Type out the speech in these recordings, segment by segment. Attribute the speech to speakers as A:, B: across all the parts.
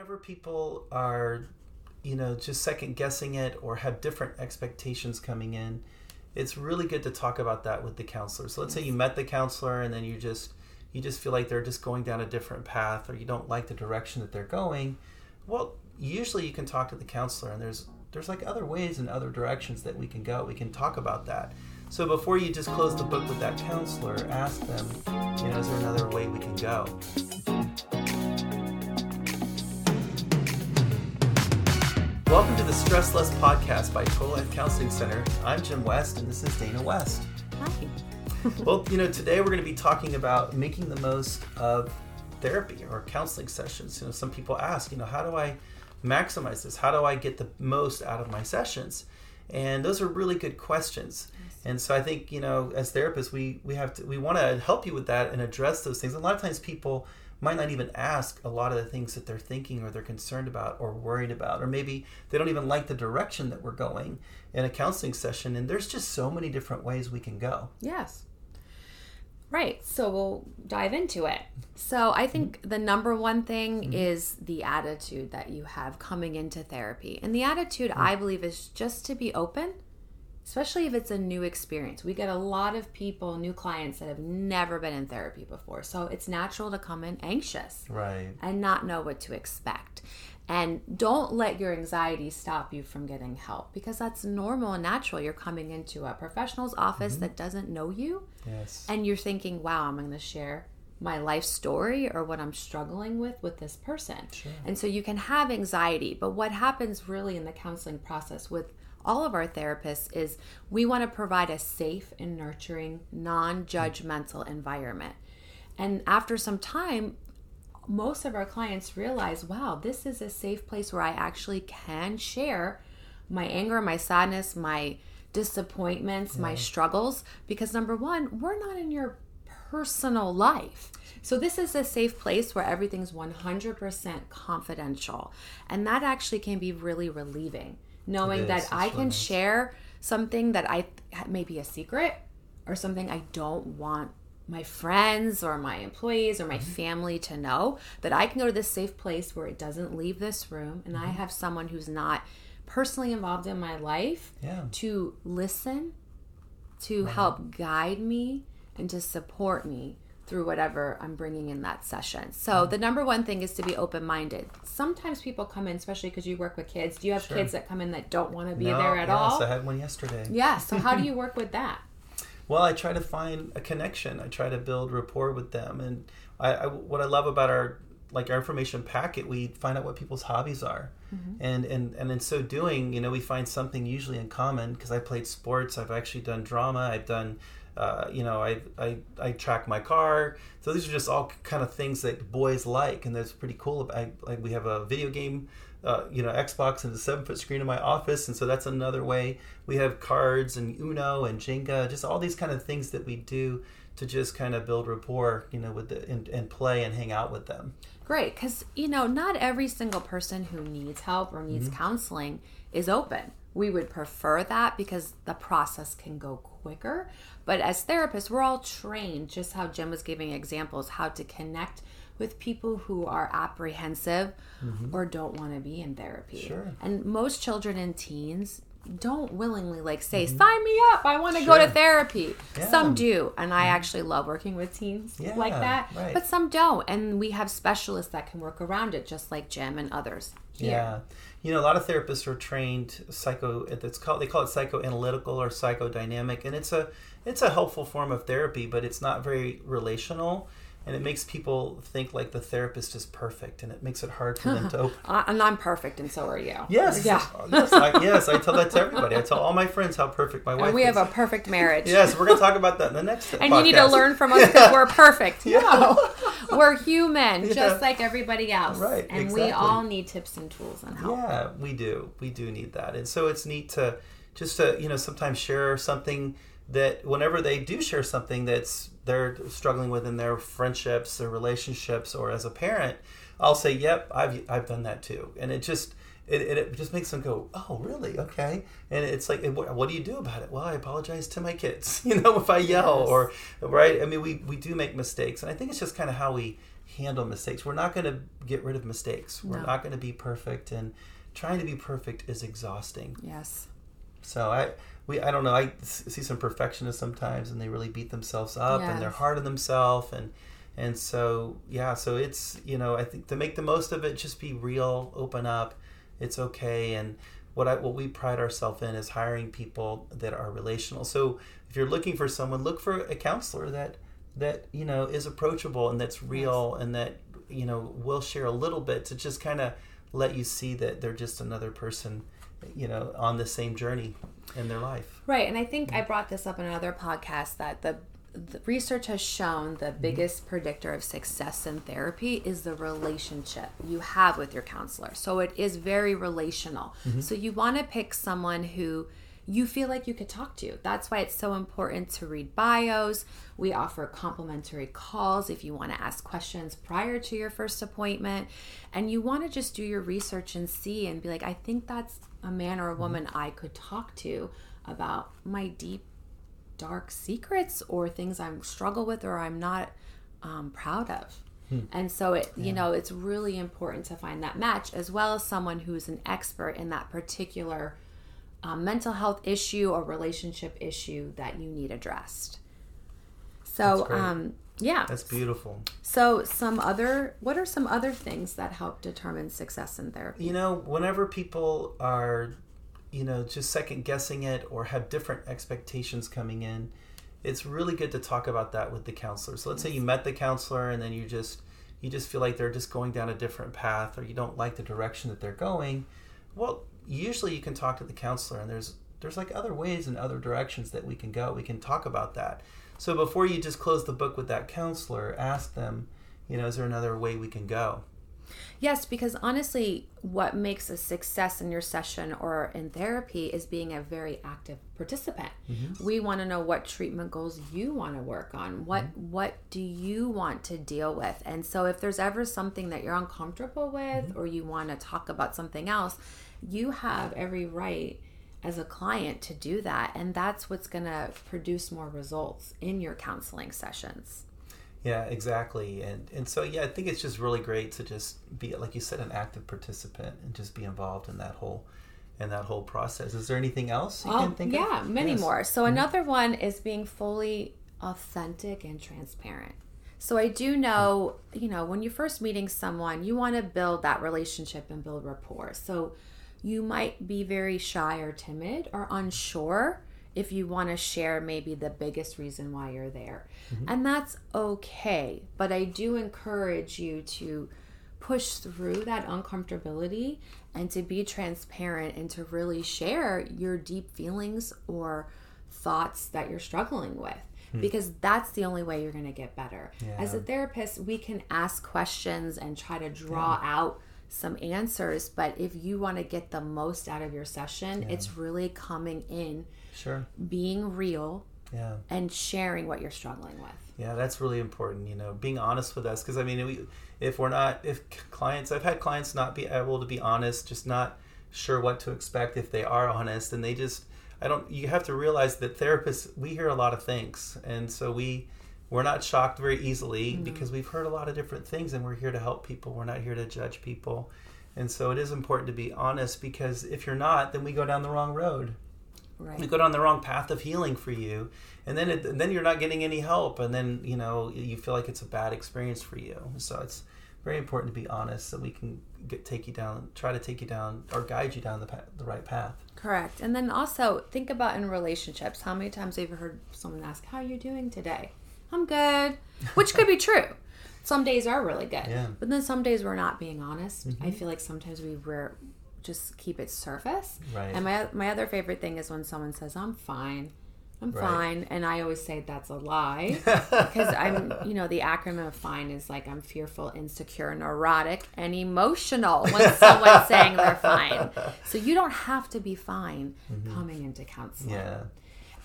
A: whenever people are, you know, just second guessing it or have different expectations coming in, it's really good to talk about that with the counselor. So let's yes. say you met the counselor and then you just you just feel like they're just going down a different path or you don't like the direction that they're going. Well, usually you can talk to the counselor and there's there's like other ways and other directions that we can go. We can talk about that. So before you just close the book with that counselor, ask them, you know, is there another way we can go? Welcome to the Stress Less podcast by Total Life Counseling Center. I'm Jim West, and this is Dana West.
B: Hi.
A: well, you know, today we're going to be talking about making the most of therapy or counseling sessions. You know, some people ask, you know, how do I maximize this? How do I get the most out of my sessions? And those are really good questions. And so I think, you know, as therapists, we we have to we want to help you with that and address those things. And a lot of times people might not even ask a lot of the things that they're thinking or they're concerned about or worried about or maybe they don't even like the direction that we're going in a counseling session and there's just so many different ways we can go
B: yes right so we'll dive into it so i think mm-hmm. the number one thing mm-hmm. is the attitude that you have coming into therapy and the attitude mm-hmm. i believe is just to be open especially if it's a new experience. We get a lot of people, new clients that have never been in therapy before. So it's natural to come in anxious.
A: Right.
B: And not know what to expect. And don't let your anxiety stop you from getting help because that's normal and natural. You're coming into a professional's office mm-hmm. that doesn't know you.
A: Yes.
B: And you're thinking, wow, I'm going to share my life story or what I'm struggling with with this person.
A: Sure.
B: And so you can have anxiety, but what happens really in the counseling process with all of our therapists is we want to provide a safe and nurturing, non judgmental environment. And after some time, most of our clients realize, wow, this is a safe place where I actually can share my anger, my sadness, my disappointments, my struggles. Because number one, we're not in your personal life. So, this is a safe place where everything's 100% confidential. And that actually can be really relieving knowing that I can nice. share something that I may be a secret or something I don't want my friends or my employees or my mm-hmm. family to know that I can go to this safe place where it doesn't leave this room and mm-hmm. I have someone who's not personally involved in my life
A: yeah.
B: to listen, to help guide me, and to support me through whatever I'm bringing in that session. So mm-hmm. the number one thing is to be open minded. Sometimes people come in, especially because you work with kids. Do you have sure. kids that come in that don't want to be
A: no,
B: there at
A: yes,
B: all?
A: I had one yesterday.
B: Yeah. So how do you work with that?
A: Well, I try to find a connection. I try to build rapport with them, and I, I what I love about our like our information packet, we find out what people's hobbies are, mm-hmm. and and and in so doing, you know, we find something usually in common. Because I played sports, I've actually done drama, I've done uh, you know, I, I I track my car. So these are just all kind of things that boys like, and that's pretty cool. I, like we have a video game, uh, you know, Xbox and a seven foot screen in my office, and so that's another way. We have cards and Uno and Jenga, just all these kind of things that we do to just kind of build rapport, you know, with the and, and play and hang out with them.
B: Great, because you know, not every single person who needs help or needs mm-hmm. counseling is open. We would prefer that because the process can go quicker. But as therapists, we're all trained, just how Jim was giving examples, how to connect with people who are apprehensive mm-hmm. or don't want to be in therapy.
A: Sure.
B: And most children and teens don't willingly like say mm-hmm. sign me up i want to sure. go to therapy yeah. some do and i actually love working with teens yeah, like that right. but some don't and we have specialists that can work around it just like jim and others
A: here. yeah you know a lot of therapists are trained psycho it's called they call it psychoanalytical or psychodynamic and it's a it's a helpful form of therapy but it's not very relational and it makes people think like the therapist is perfect and it makes it hard for them to open
B: and i'm perfect and so are you
A: yes yeah yes I, yes I tell that to everybody i tell all my friends how perfect my wife
B: and we
A: is.
B: have a perfect marriage
A: yes we're going to talk about that in the next
B: and podcast. you need to learn from us because yeah. we're perfect yeah. no we're human yeah. just like everybody else
A: right
B: and
A: exactly.
B: we all need tips and tools and help
A: yeah we do we do need that and so it's neat to just to you know sometimes share something that whenever they do share something that's they're struggling with in their friendships, their relationships, or as a parent, I'll say, "Yep, I've I've done that too," and it just it, it just makes them go, "Oh, really? Okay." And it's like, what do you do about it? Well, I apologize to my kids, you know, if I yell yes. or right. I mean, we we do make mistakes, and I think it's just kind of how we handle mistakes. We're not going to get rid of mistakes. We're
B: No.
A: not going to be perfect, and trying to be perfect is exhausting.
B: Yes.
A: So I we I don't know. I see some perfectionists sometimes, and they really beat themselves up, and they're hard on themselves, and and so yeah. So it's you know I think to make the most of it, just be real, open up. It's okay, and what I what we pride ourselves in is hiring people that are relational. So if you're looking for someone, look for a counselor that that you know is approachable and that's real and that you know will share a little bit to just kind of let you see that they're just another person you know on the same journey in their life
B: Right, and I think I brought this up in another podcast that the, the research has shown the mm-hmm. biggest predictor of success in therapy is the relationship you have with your counselor. So it is very relational. Mm-hmm. So you want to pick someone who you feel like you could talk to. That's why it's so important to read bios. We offer complimentary calls if you want to ask questions prior to your first appointment. And you want to just do your research and see and be like, I think that's a man or a woman I could talk to about my deep, dark secrets or things I'm struggle with or I'm not um, proud of. And so it, you know, it's really important to find that match as well as someone who's an expert in that particular um, mental health issue or relationship issue that you need addressed. So, um, yeah.
A: that's beautiful.
B: So, some other, what are some other things that help determine success in therapy?
A: you know whenever people are you know just second guessing it or have different expectations coming in it's really good to talk about that with the counselor. So let's say you met the counselor and then you just you just feel like they're just going down a different path or you don't like the direction that they're going. Well usually you can talk to the counselor and there's there's like other ways and other directions that we can go. We can talk about that so before you just close the book with that counselor ask them you know is there another way we can go
B: Yes, because honestly, what makes a success in your session or in therapy is being a very active participant. Mm-hmm. We want to know what treatment goals you want to work on. What mm-hmm. what do you want to deal with? And so if there's ever something that you're uncomfortable with mm-hmm. or you want to talk about something else, you have every right as a client to do that and that's what's going to produce more results in your counseling sessions.
A: Yeah, exactly. And and so yeah, I think it's just really great to just be like you said an active participant and just be involved in that whole in that whole process. Is there anything else you
B: Oh,
A: can think of?
B: yeah, many
A: Yes.
B: more. So mm-hmm. another one is being fully authentic and transparent. So I do know, you know, when you're first meeting someone, you want to build that relationship and build rapport. So you might be very shy or timid or unsure if you want to share maybe the biggest reason why you're there. Mm-hmm. And that's okay, but I do encourage you to push through that uncomfortability and to be transparent and to really share your deep feelings or thoughts that you're struggling with hmm. because that's the only way you're going to get better. As a therapist, we can ask questions and try to draw out some answers, but if you want to get the most out of your session, it's really coming in,
A: Sure.
B: being real,
A: Yeah.
B: and sharing what you're struggling with.
A: Yeah, that's really important. You know, being honest with us because I mean, we, if we're not, if clients, I've had clients not be able to be honest, just not sure what to expect if they are honest, and they just, I don't. You have to realize that therapists, we hear a lot of things, and so we, we're not shocked very easily mm-hmm. because we've heard a lot of different things, and we're here to help people. We're not here to judge people, and so it is important to be honest because if you're not, then we go down the wrong road
B: Right.
A: go down the wrong path of healing for you and then it, and then you're not getting any help and then you know you feel like it's a bad experience for you so it's very important to be honest so we can get take you down try to take you down or guide you down the path, the right path
B: Correct. And then also think about in relationships. How many times have you heard someone ask, How are you doing today? I'm good. Which could be true. Some days are really good.
A: Yeah. Mm-hmm.
B: But then some days we're not being honest. I feel like sometimes we just keep it surface.
A: Right.
B: And my my other favorite thing is when someone says, I'm fine. I'm
A: Right.
B: fine. And I always say that's a lie. Because I'm, you know, the acronym of fine is like I'm fearful, insecure, neurotic, and emotional when someone's saying they're fine. So you don't have to be fine coming into counseling.
A: Mm-hmm. yeah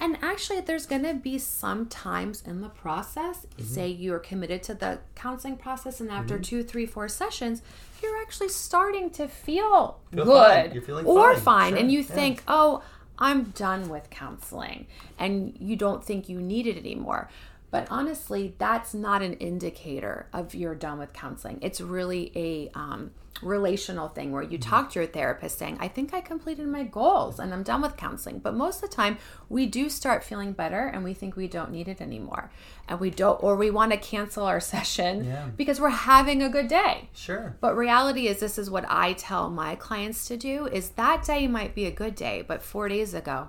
B: And actually, there's going to be some times in the process,
A: Mm-hmm.
B: say you're committed to the counseling process, and after two, three, four sessions, you're actually starting to feel,
A: Feel
B: good
A: fine. You're feeling
B: or
A: fine.
B: fine.
A: Sure.
B: And you
A: Yeah.
B: think, oh, I'm done with counseling. And you don't think you need it anymore. But honestly, that's not an indicator of you're done with counseling. It's really a um, relational thing where you talk to your therapist saying, I think I completed my goals and I'm done with counseling. But most of the time, we do start feeling better and we think we don't need it anymore. And we don't, or we want to cancel our session
A: Yeah.
B: because we're having a good day.
A: Sure.
B: But reality is, this is what I tell my clients to do: is that day might be a good day, but four days ago,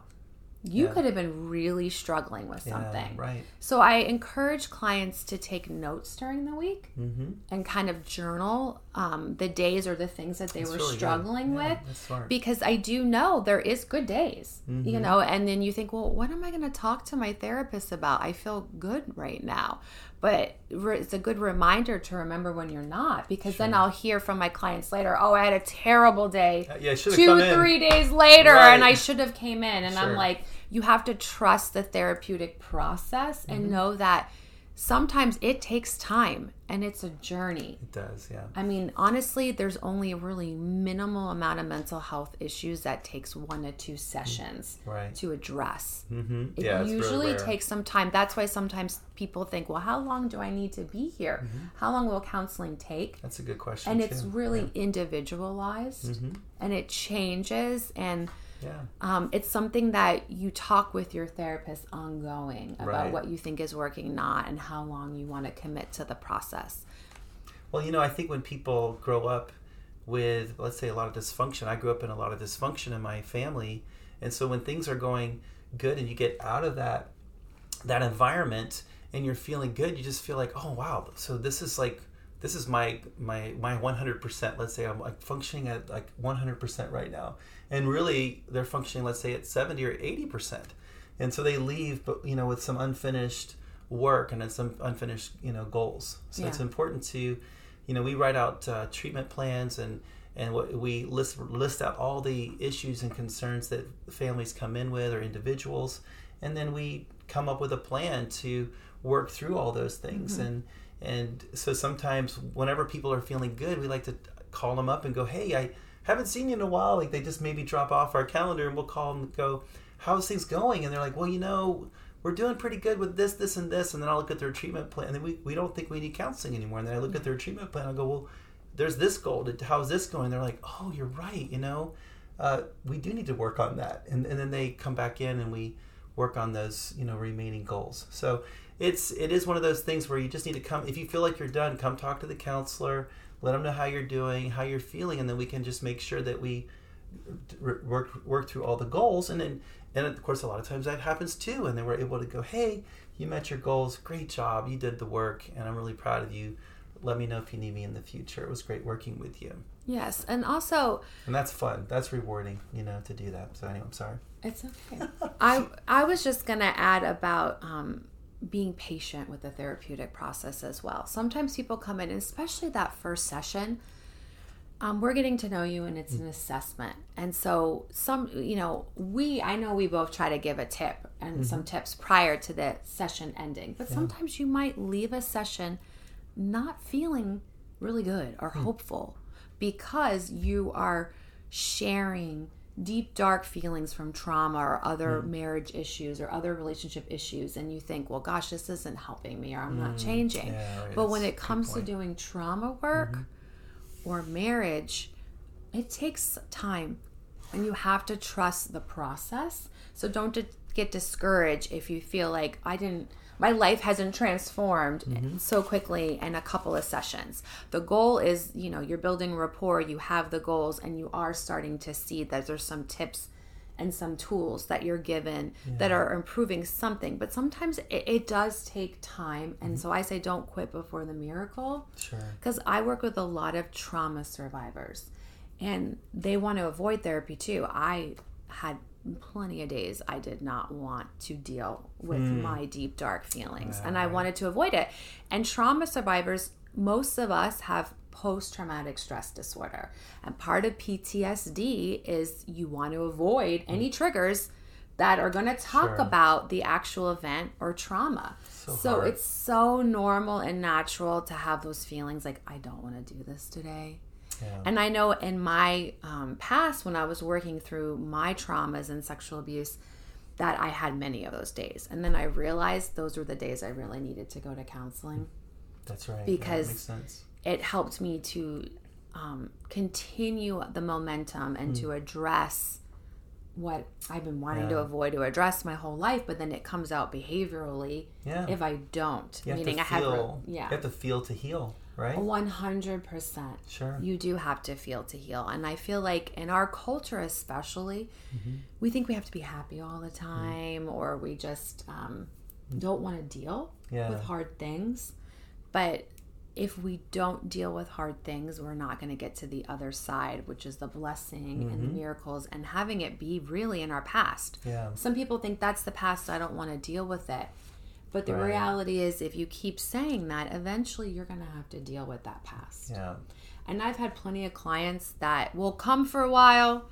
B: you
A: Yeah.
B: could have been really struggling with
A: Yeah,
B: something.
A: right.
B: So I encourage clients to take notes during the week
A: Mm-hmm.
B: and kind of journal um, the days or the things that they
A: That's
B: were
A: really
B: struggling
A: Yeah,
B: with because I do know there is good days,
A: Mm-hmm.
B: you know, and then you think, well, what am I going to talk to my therapist about? I feel good right now. But it's a good reminder to remember when you're not because then I'll hear from my clients later, oh, I had a terrible day.
A: Uh, yeah,
B: Two,
A: come in."
B: three days later,
A: Right.
B: and I should have came in. And I'm like, you have to trust the therapeutic process
A: Mm-hmm.
B: and know that sometimes it takes time and it's a journey.
A: It does, yeah.
B: I mean, honestly, there's only a really minimal amount of mental health issues that takes one to two sessions
A: Right.
B: to address.
A: Mm-hmm.
B: It
A: yeah, it's really
B: usually takes some time. That's why sometimes people think, well, how long do I need to be here?
A: Mm-hmm.
B: How long will counseling take?
A: That's a good question.
B: And it's
A: too.
B: really individualized and it changes. And
A: yeah.
B: um, it's something that you talk with your therapist ongoing about
A: Right.
B: what you think is working, not, and how long you want to commit to the process.
A: Well, you know, I think when people grow up with, let's say, a lot of dysfunction, I grew up in a lot of dysfunction in my family, and so when things are going good and you get out of that that environment and you're feeling good, you just feel like, oh wow, so this is like this is my my my 100%. Let's say I'm like functioning at like 100% right now, and really they're functioning, let's say, at 70 or 80%, and so they leave, but you know, with some unfinished work and some unfinished you know goals. So it's important to, you know, we write out uh, treatment plans and and what we list list out all the issues and concerns that families come in with or individuals, and then we come up with a plan to work through all those things. And and so sometimes whenever people are feeling good we like to call them up and go hey i haven't seen you in a while. Like they just maybe drop off our calendar and we'll call them and go how's things going? And they're like well you know we're doing pretty good with this this and this. And then i'll look at their treatment plan and then we, we don't think we need counseling anymore. And then i look at their treatment plan and i go well there's this goal. How's this going? They're like oh you're right you know uh, we do need to work on that. And, and then they come back in and we work on those you know remaining goals. So it's it is one of those things where you just need to come if you feel like you're done come talk to the counselor let them know how you're doing how you're feeling and then we can just make sure that we work work through all the goals and then and of course a lot of times that happens too and then we're able to go hey you met your goals great job you did the work and i'm really proud of you. Let me know if you need me in the future. It was great working with you.
B: Yes. And also,
A: and that's fun. That's rewarding you know to do that. So anyway i'm sorry.
B: It's okay. I I was just gonna add about um, being patient with the therapeutic process as well. Sometimes people come in, especially that first session. Um, we're getting to know you, and it's an assessment. And so, some you know, we I know we both try to give a tip and some tips prior to the session ending. But sometimes you might leave a session not feeling really good or hopeful because you are sharing deep dark feelings from trauma or other marriage issues or other relationship issues and you think well gosh this isn't helping me or i'm not changing.
A: Yeah,
B: but when it comes to doing trauma work or marriage it takes time and you have to trust the process. So don't get discouraged if you feel like i didn't my life hasn't transformed mm-hmm. so quickly in a couple of sessions. The goal is you know you're building rapport you have the goals and you are starting to see that there's some tips and some tools that you're given that are improving something. But sometimes it, it does take time. And mm-hmm. so i say don't quit before the miracle.
A: Sure.
B: Because I work with a lot of trauma survivors and they want to avoid therapy too. I had plenty of days I did not want to deal with hmm. my deep, dark feelings and I wanted to avoid it. And trauma survivors, most of us have post traumatic stress disorder. And part of PTSD is you want to avoid hmm. any triggers that are going to talk
A: Sure.
B: about the actual event or trauma.
A: So
B: So, it's so normal and natural to have those feelings like, I don't want to do this today.
A: Yeah
B: And I know in my um, past, when I was working through my traumas and sexual abuse, that I had many of those days. And then I realized those were the days I really needed to go to counseling.
A: That's right.
B: Because
A: yeah, makes sense.
B: it helped me to um, continue the momentum and to address what I've been wanting to avoid to address my whole life, but then it comes out behaviorally
A: Yeah.
B: if I don't.
A: You
B: meaning
A: to
B: I have, re- yeah,
A: You have to feel to heal, right?
B: one hundred percent.
A: Sure.
B: You do have to feel to heal, and I feel like in our culture, especially,
A: Mm-hmm.
B: we think we have to be happy all the time, or we just um, don't want to deal
A: Yeah.
B: with hard things. But if we don't deal with hard things, we're not going to get to the other side, which is the blessing and the
A: Mm-hmm.
B: miracles and having it be really in our past.
A: Yeah.
B: Some people think that's the past, I don't want to deal with it. But the
A: Right.
B: reality is, if you keep saying that, eventually you're going to have to deal with that past.
A: Yeah.
B: And I've had plenty of clients that will come for a while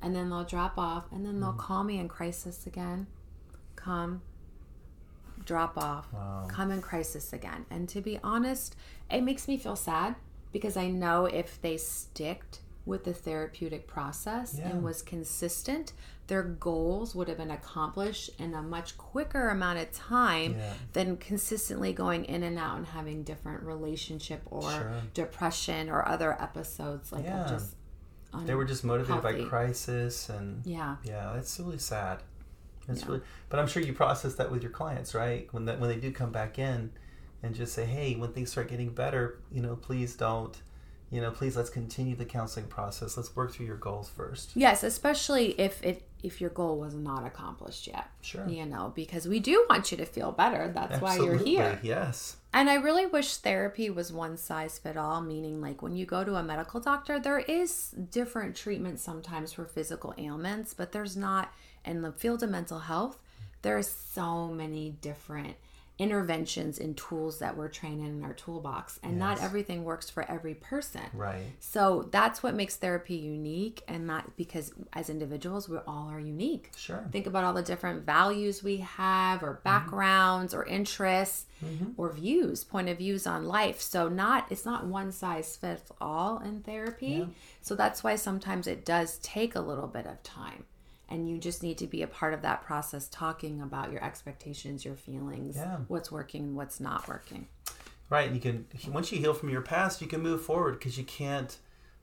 B: and then they'll drop off and then they'll
A: Mm.
B: call me in crisis again. Come, drop off,
A: Wow.
B: come in crisis again. And to be honest, it makes me feel sad because I know if they sticked with the therapeutic process
A: Yeah.
B: and was consistent, their goals would have been accomplished in a much quicker amount of time
A: Yeah.
B: than consistently going in and out and having different relationship or
A: Sure.
B: depression or other episodes like
A: Yeah.
B: just
A: They were just motivated by crisis and
B: yeah
A: yeah, that's really sad. It's
B: Yeah.
A: really, but I'm sure you process that with your clients, right? When that when they do come back in, and just say, hey, when things start getting better, you know, please don't, you know, please let's continue the counseling process. Let's work through your goals first.
B: yes especially if it if your goal was not accomplished yet
A: Sure.
B: you know because we do want you to feel better that's why you're here
A: Yes.
B: and i really wish therapy was one size fit all meaning like when you go to a medical doctor there is different treatment sometimes for physical ailments but there's not in the field of mental health there's so many different interventions and tools that we're training in our toolbox and not everything works for every person
A: Right.
B: So that's what makes therapy unique, and not because as individuals, we all are unique.
A: Sure.
B: Think about all the different values we have, or mm-hmm. backgrounds, or interests, mm-hmm. or views, point of views on life. So not it's not one size fits all in therapy. So that's why sometimes it does take a little bit of time. And you just need to be a part of that process, talking about your expectations, your feelings,
A: Yeah.
B: what's working, what's not working.
A: Right. You can once you heal from your past, you can move forward because you can't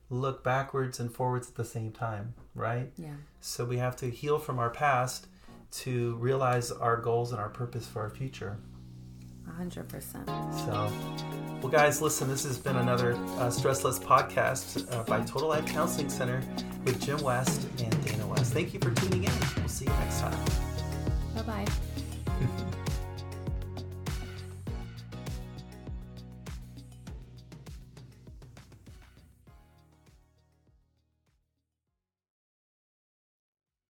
A: look backwards and forwards at the same time. Right.
B: Yeah.
A: So we have to heal from our past to realize our goals and our purpose for our future.
B: A hundred percent.
A: So, well, guys, listen, this has been another uh, Stressless podcast uh, by Total Life Counseling Center with Jim West and Dana West. Thank you for tuning in. We'll see you next time.
B: Bye bye.